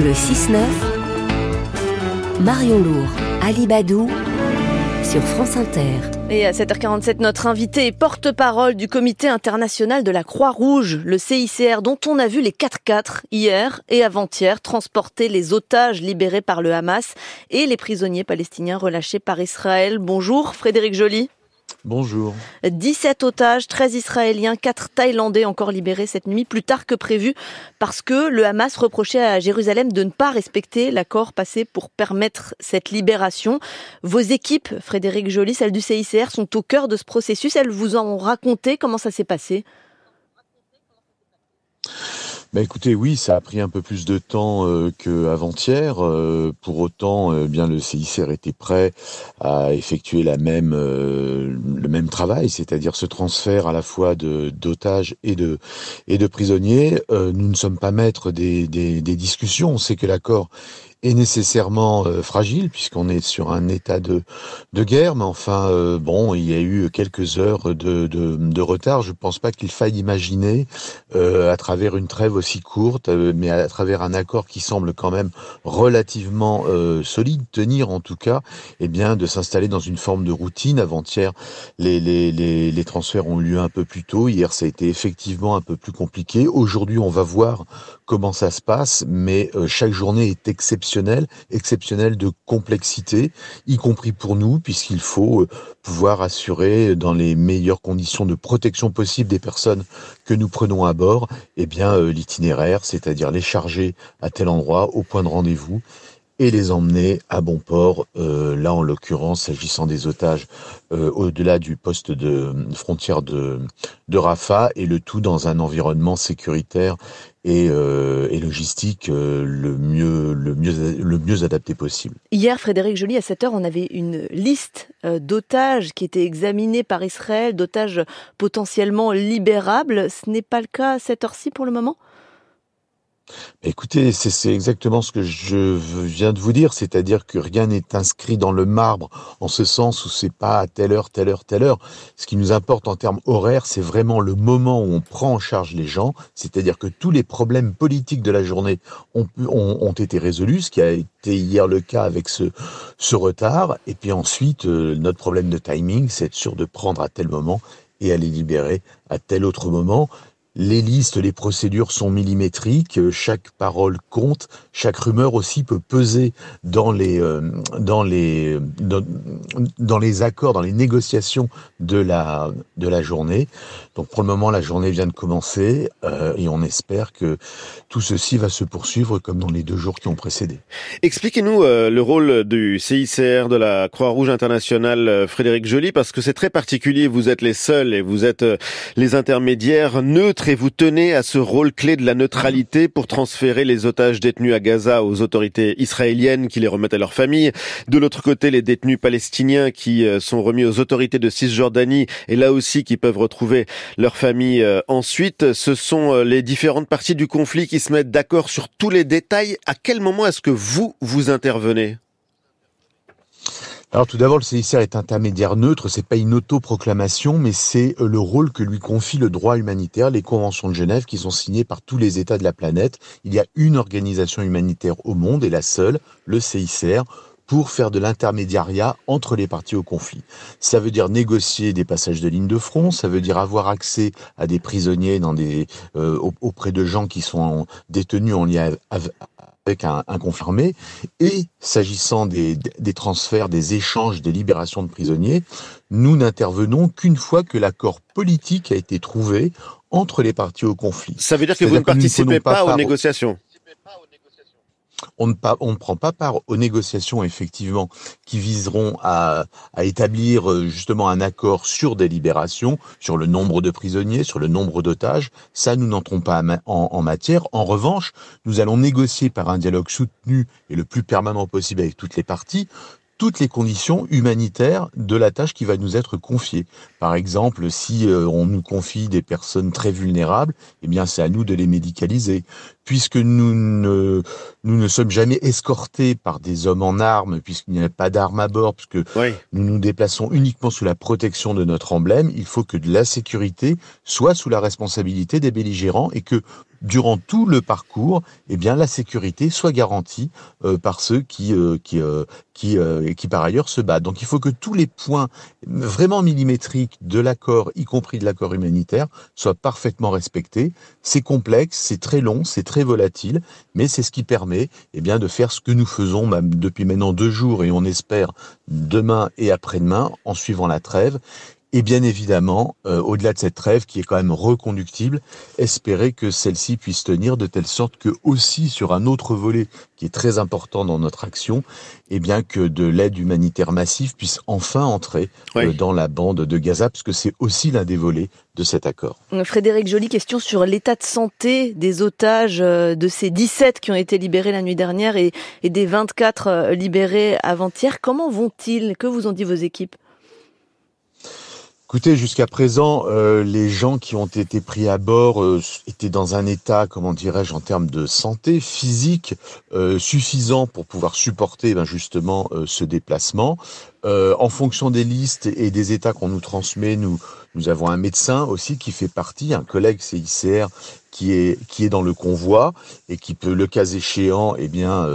Le 6-9, Marion Lourd, Ali Badou, sur France Inter. Et à 7h47, notre invité est porte-parole du comité international de la Croix-Rouge, le CICR, dont on a vu les 4x4 hier et avant-hier transporter les otages libérés par le Hamas et les prisonniers palestiniens relâchés par Israël. Bonjour Frédéric Joly. Bonjour. 17 otages, 13 Israéliens, 4 Thaïlandais encore libérés cette nuit, plus tard que prévu, parce que le Hamas reprochait à Jérusalem de ne pas respecter l'accord passé pour permettre cette libération. Vos équipes, Frédéric Joly, celles du CICR, sont au cœur de ce processus. Elles vous ont raconté comment ça s'est passé bah écoutez, oui, ça a pris un peu plus de temps euh, qu'avant-hier. Euh, pour autant, euh, bien le CICR était prêt à effectuer même, le même travail, c'est-à-dire ce transfert à la fois de d'otages et de prisonniers. nous ne sommes pas maîtres des, des, des discussions. On sait que l'accord est nécessairement euh, fragile puisqu'on est sur un état de, de guerre, mais enfin euh, bon, il y a eu quelques heures de, de, de retard. Je ne pense pas qu'il faille imaginer euh, à travers une trêve aussi courte, mais à, travers un accord qui semble quand même relativement solide, tenir en tout cas, eh bien de s'installer dans une forme de routine. Avant-hier, les, les, les, les transferts ont eu lieu un peu plus tôt. Hier, ça a été effectivement un peu plus compliqué. Aujourd'hui, on va voir comment ça se passe, mais chaque journée est exceptionnelle exceptionnel, de complexité, y compris pour nous, puisqu'il faut euh, pouvoir assurer dans les meilleures conditions de protection possible des personnes que nous prenons à bord, eh bien euh, l'itinéraire, c'est-à-dire les charger à tel endroit, au point de rendez-vous, et les emmener à bon port. Euh, là, en l'occurrence, s'agissant des otages euh, au-delà du poste de frontière de, de et le tout dans un environnement sécuritaire et, euh, et logistique euh, le mieux adapté possible. Hier, Frédéric Joly, à 7 heure, on avait une liste euh, d'otages qui étaient examinés par Israël, d'otages potentiellement libérables. Ce n'est pas le cas à cette heure-ci pour le moment? Écoutez, c'est exactement ce que je viens de vous dire, c'est-à-dire que rien n'est inscrit dans le marbre en ce sens où c'est pas à telle heure, telle heure, telle heure. Ce qui nous importe en termes horaires, c'est vraiment le moment où on prend en charge les gens, c'est-à-dire que tous les problèmes politiques de la journée ont, ont, ont, été résolus, ce qui a été hier le cas avec ce, ce retard. Et puis ensuite, euh, notre problème de timing, c'est être sûr de prendre à tel moment et à les libérer à tel autre moment. Les listes, les procédures sont millimétriques, chaque parole compte, chaque rumeur aussi peut peser dans les euh, dans les dans, les accords, dans les négociations de la de la journée. Donc pour le moment, la journée vient de commencer euh, et on espère que tout ceci va se poursuivre comme dans les deux jours qui ont précédé. Expliquez-nous euh, le rôle du CICR, de la Croix-Rouge internationale, euh, Frédéric Joly, parce que c'est très particulier. Vous êtes les seuls et vous êtes euh, les intermédiaires neutres et vous tenez à ce rôle clé de la neutralité pour transférer les otages détenus à Gaza aux autorités israéliennes qui les remettent à leurs familles. De l'autre côté, les détenus palestiniens qui euh, sont remis aux autorités de Cisjordanie et là aussi qui peuvent retrouver leurs familles euh, ensuite. Ce sont euh, les différentes parties du conflit qui se mettent d'accord sur tous les détails. À quel moment est-ce que vous, vous intervenez? Alors tout d'abord, le CICR est intermédiaire neutre, c'est pas une autoproclamation, mais c'est euh, le rôle que lui confie le droit humanitaire, les conventions de Genève qui sont signées par tous les États de la planète. Il y a une organisation humanitaire au monde, et la seule, le CICR, pour faire de l'intermédiariat entre les parties au conflit. Ça veut dire négocier des passages de ligne de front, ça veut dire avoir accès à des prisonniers dans des, euh, auprès de gens qui sont détenus en lien avec un, un confirmé. Et s'agissant des, des transferts, des échanges, des libérations de prisonniers, nous n'intervenons qu'une fois que l'accord politique a été trouvé entre les parties au conflit. Ça veut dire que vous ne participez pas, pas aux négociations on ne, prend pas part aux négociations effectivement qui viseront à, à, établir euh, justement un accord sur des libérations, sur le nombre de prisonniers, sur le nombre d'otages. Ça, nous n'entrons pas en, en, matière. En revanche, nous allons négocier par un dialogue soutenu et le plus permanent possible avec toutes les parties toutes les conditions humanitaires de la tâche qui va nous être confiée. Par exemple, si euh, on nous confie des personnes très vulnérables, eh bien c'est à nous de les médicaliser. Puisque nous ne, nous ne sommes jamais escortés par des hommes en armes, puisqu'il n'y a pas d'armes à bord, puisque oui. nous nous déplaçons uniquement sous la protection de notre emblème, il faut que de la sécurité soit sous la responsabilité des belligérants et que durant tout le parcours, eh bien la sécurité soit garantie par ceux qui qui qui, qui par ailleurs se battent. Donc il faut que tous les points vraiment millimétriques de l'accord, y compris de l'accord humanitaire, soient parfaitement respectés. C'est complexe, c'est très long, c'est très volatile, mais c'est ce qui permet eh bien, de faire ce que nous faisons depuis maintenant deux jours et on espère demain et après-demain en suivant la trêve. Et bien évidemment, euh, au-delà de cette trêve qui est quand même reconductible, espérer que celle-ci puisse tenir de telle sorte que aussi sur un autre volet qui est très important dans notre action, eh bien que de l'aide humanitaire massive puisse enfin entrer euh, dans la bande de Gaza, parce que c'est aussi l'un des volets de cet accord. Frédéric Joly, question sur l'état de santé des otages euh, de ces 17 qui ont été libérés la nuit dernière et, et des 24 libérés avant-hier. Comment vont-ils? Que vous ont dit vos équipes? Écoutez, jusqu'à présent, euh, les gens qui ont été pris à bord euh, étaient dans un état, comment dirais-je, en termes de santé physique euh, suffisant pour pouvoir supporter ben, justement ce déplacement. en fonction des listes et des états qu'on nous transmet, nous avons un médecin aussi qui fait partie, un collègue CICR qui est qui est dans le convoi et qui peut, le cas échéant, eh bien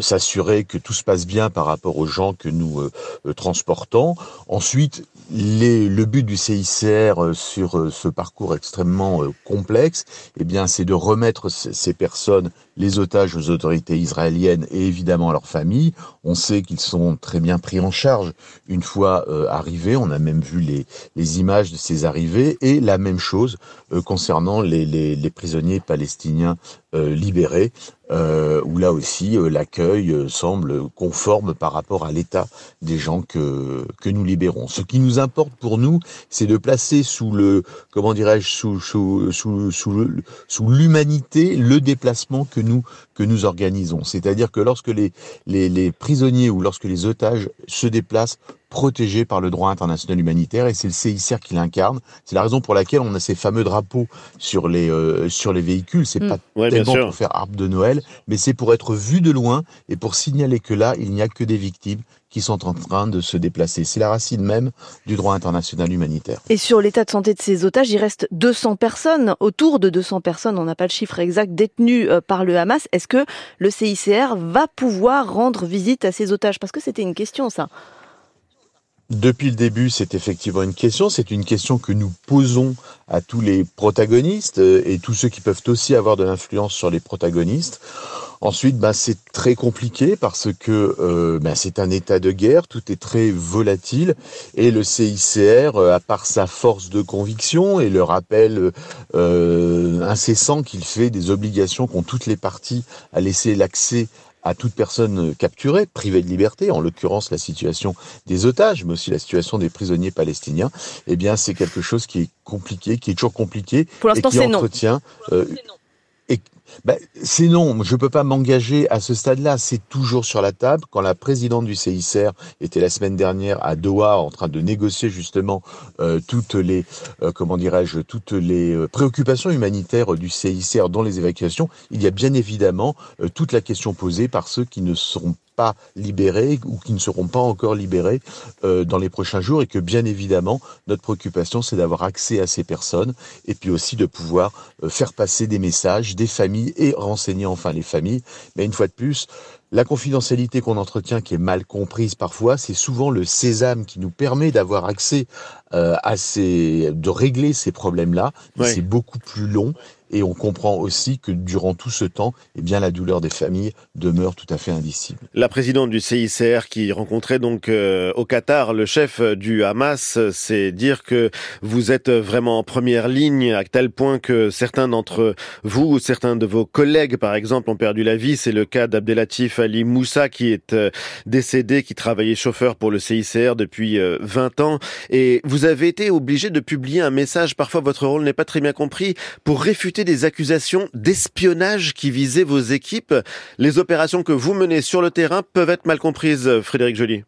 s'assurer que tout se passe bien par rapport aux gens que nous transportons. Ensuite, le but du CICR euh, sur euh, ce parcours extrêmement euh, complexe, eh bien, c'est de remettre ces personnes, les otages, aux autorités israéliennes et évidemment à leurs familles. On sait qu'ils sont très bien pris en charge une fois arrivés. On a même vu les, images de ces arrivées et la même chose concernant les prisonniers palestiniens libérés euh, où là aussi euh, l'accueil euh, semble conforme par rapport à l'état des gens que, que nous libérons. Ce qui nous importe pour nous, c'est de placer sous le, comment dirais-je, sous, sous, sous, sous l'humanité le déplacement que nous, que nous organisons. C'est-à-dire que lorsque les, les, les prisonniers ou lorsque les otages se déplacent protégé par le droit international humanitaire et c'est le CICR qui l'incarne. C'est la raison pour laquelle on a ces fameux drapeaux sur les euh, sur les véhicules. C'est mm. pas tellement pour faire arbre de Noël, mais c'est pour être vu de loin et pour signaler que là il n'y a que des victimes qui sont en train de se déplacer. C'est la racine même du droit international humanitaire. Et sur l'état de santé de ces otages, il reste 200 personnes, autour de 200 personnes, on n'a pas le chiffre exact, détenues euh, par le Hamas. Est-ce que le CICR va pouvoir rendre visite à ces otages? Parce que c'était une question, ça. Depuis le début, c'est effectivement une question. C'est une question que nous posons à tous les protagonistes euh, et tous ceux qui peuvent aussi avoir de l'influence sur les protagonistes. Ensuite, bah, c'est très compliqué parce que euh, bah, c'est un état de guerre, tout est très volatile et le CICR, euh, à part sa force de conviction et le rappel incessant qu'il fait des obligations qu'ont toutes les parties à laisser l'accès à toute personne capturée, privée de liberté, en l'occurrence la situation des otages, mais aussi la situation des prisonniers palestiniens, eh bien c'est quelque chose qui est compliqué, qui est toujours compliqué Pour et qui entretient euh, et ben, c'est non, je ne peux pas m'engager à ce stade-là. C'est toujours sur la table. Quand la présidente du CICR était la semaine dernière à Doha en train de négocier justement euh, toutes les, euh, comment dirais-je, toutes les euh, préoccupations humanitaires du CICR dans les évacuations, il y a bien évidemment toute la question posée par ceux qui ne seront pas libérés ou qui ne seront pas encore libérés dans les prochains jours et que bien évidemment notre préoccupation c'est d'avoir accès à ces personnes et puis aussi de pouvoir faire passer des messages des familles et renseigner enfin les familles. Mais une fois de plus la confidentialité qu'on entretient, qui est mal comprise parfois, c'est souvent le sésame qui nous permet d'avoir accès euh, à ces, de régler ces problèmes-là. C'est beaucoup plus long et on comprend aussi que durant tout ce temps, eh bien, la douleur des familles demeure tout à fait indicible. La présidente du CICR qui rencontrait donc euh, au Qatar le chef du Hamas, c'est dire que vous êtes vraiment en première ligne à tel point que certains d'entre vous, certains de vos collègues par exemple, ont perdu la vie. C'est le cas d'Abdelatif Ali Moussa qui est euh, décédé, qui travaillait chauffeur pour le CICR depuis 20 euh, ans. Et vous avez été obligé de publier un message, parfois votre rôle n'est pas très bien compris, pour réfuter des accusations d'espionnage qui visaient vos équipes. Les opérations que vous menez sur le terrain peuvent être mal comprises, Frédéric Joly.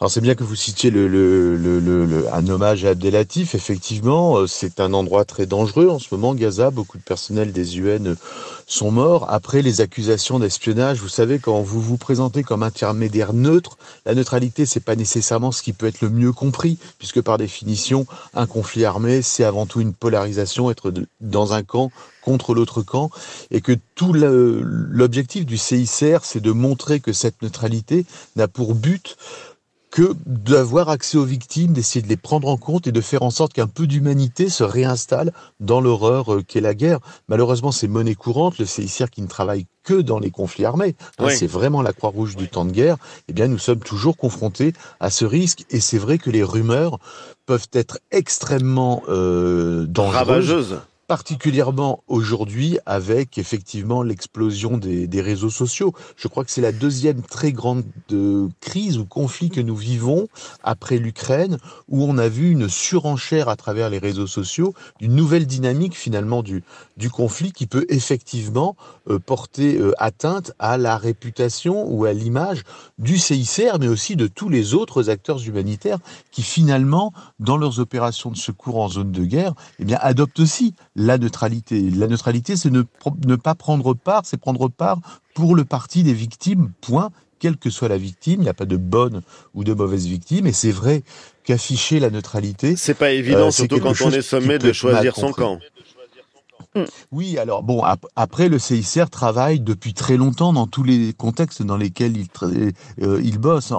Alors c'est bien que vous citiez le, le, le, un hommage à Abdelatif. Effectivement, euh, c'est un endroit très dangereux en ce moment. Gaza, beaucoup de personnel des UN sont morts. Après les accusations d'espionnage, vous savez, quand vous vous présentez comme intermédiaire neutre, la neutralité, c'est pas nécessairement ce qui peut être le mieux compris, puisque par définition, un conflit armé, c'est avant tout une polarisation, être dans un camp contre l'autre camp, et que tout l'objectif du CICR, c'est de montrer que cette neutralité n'a pour but que d'avoir accès aux victimes, d'essayer de les prendre en compte et de faire en sorte qu'un peu d'humanité se réinstalle dans l'horreur euh, qu'est la guerre. Malheureusement, c'est monnaie courante, le CICR qui ne travaille que dans les conflits armés. Hein, c'est vraiment la Croix-Rouge du temps de guerre. Eh bien, nous sommes toujours confrontés à ce risque. Et c'est vrai que les rumeurs peuvent être extrêmement euh, dangereuses. Ravageuses particulièrement aujourd'hui avec effectivement l'explosion des, réseaux sociaux. Je crois que c'est la deuxième très grande euh, crise ou conflit que nous vivons après l'Ukraine, où on a vu une surenchère à travers les réseaux sociaux, d'une nouvelle dynamique finalement du, du conflit qui peut effectivement euh, porter euh, atteinte à la réputation ou à l'image du CICR, mais aussi de tous les autres acteurs humanitaires qui finalement, dans leurs opérations de secours en zone de guerre, eh bien, adoptent aussi la neutralité. La neutralité, c'est ne, ne pas prendre part, c'est prendre part pour le parti des victimes, point quelle que soit la victime, il n'y a pas de bonne ou de mauvaise victime, et c'est vrai qu'afficher la neutralité. C'est pas évident, euh, surtout quand on est sommé de choisir son camp. Mm. Oui, alors bon, après le CICR travaille depuis très longtemps dans tous les contextes dans lesquels il, euh, il bosse.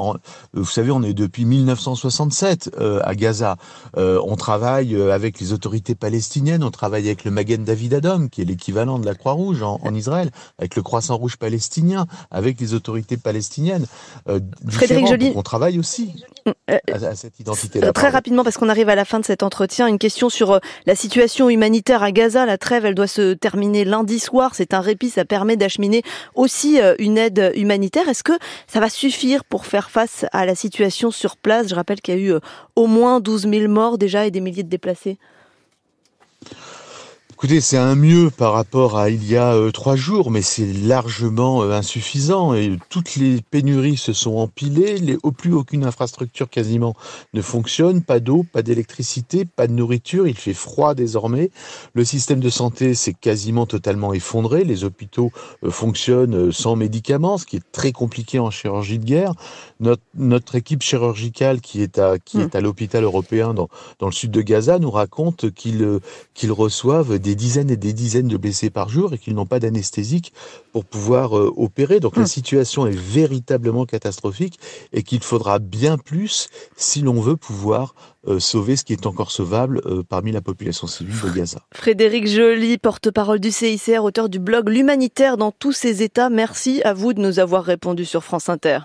vous savez, on est depuis 1967 euh, à Gaza. Euh, on travaille avec les autorités palestiniennes, on travaille avec le Magen David Adom, qui est l'équivalent de la Croix-Rouge en, Israël, avec le Croissant Rouge palestinien, avec les autorités palestiniennes. Frédéric Joly. On travaille aussi mm, à, cette identité-là. Très rapidement, parce qu'on arrive à la fin de cet entretien, une question sur la situation humanitaire à Gaza, la trêve elle doit se terminer lundi soir. C'est un répit, ça permet d'acheminer aussi euh, une aide humanitaire. Est-ce que ça va suffire pour faire face à la situation sur place? Je rappelle qu'il y a eu euh, au moins 12 000 morts déjà et des milliers de déplacés. Écoutez, c'est un mieux par rapport à il y a euh, trois jours, mais c'est largement euh, insuffisant et toutes les pénuries se sont empilées. Les, au plus aucune infrastructure quasiment ne fonctionne, pas d'eau, pas d'électricité, pas de nourriture. Il fait froid désormais. Le système de santé s'est quasiment totalement effondré. Les hôpitaux euh, fonctionnent sans médicaments, ce qui est très compliqué en chirurgie de guerre. Notre, notre équipe chirurgicale qui est à qui est à l'hôpital européen dans, dans le sud de Gaza nous raconte qu'ils qu'ils reçoivent des dizaines et des dizaines de blessés par jour et qu'ils n'ont pas d'anesthésique pour pouvoir euh, opérer. Donc la hmm. situation est véritablement catastrophique et qu'il faudra bien plus si l'on veut pouvoir euh, sauver ce qui est encore sauvable euh, parmi la population civile de Gaza. Frédéric Joly, porte-parole du CICR, auteur du blog L'humanitaire dans tous ses états. Merci à vous de nous avoir répondu sur France Inter.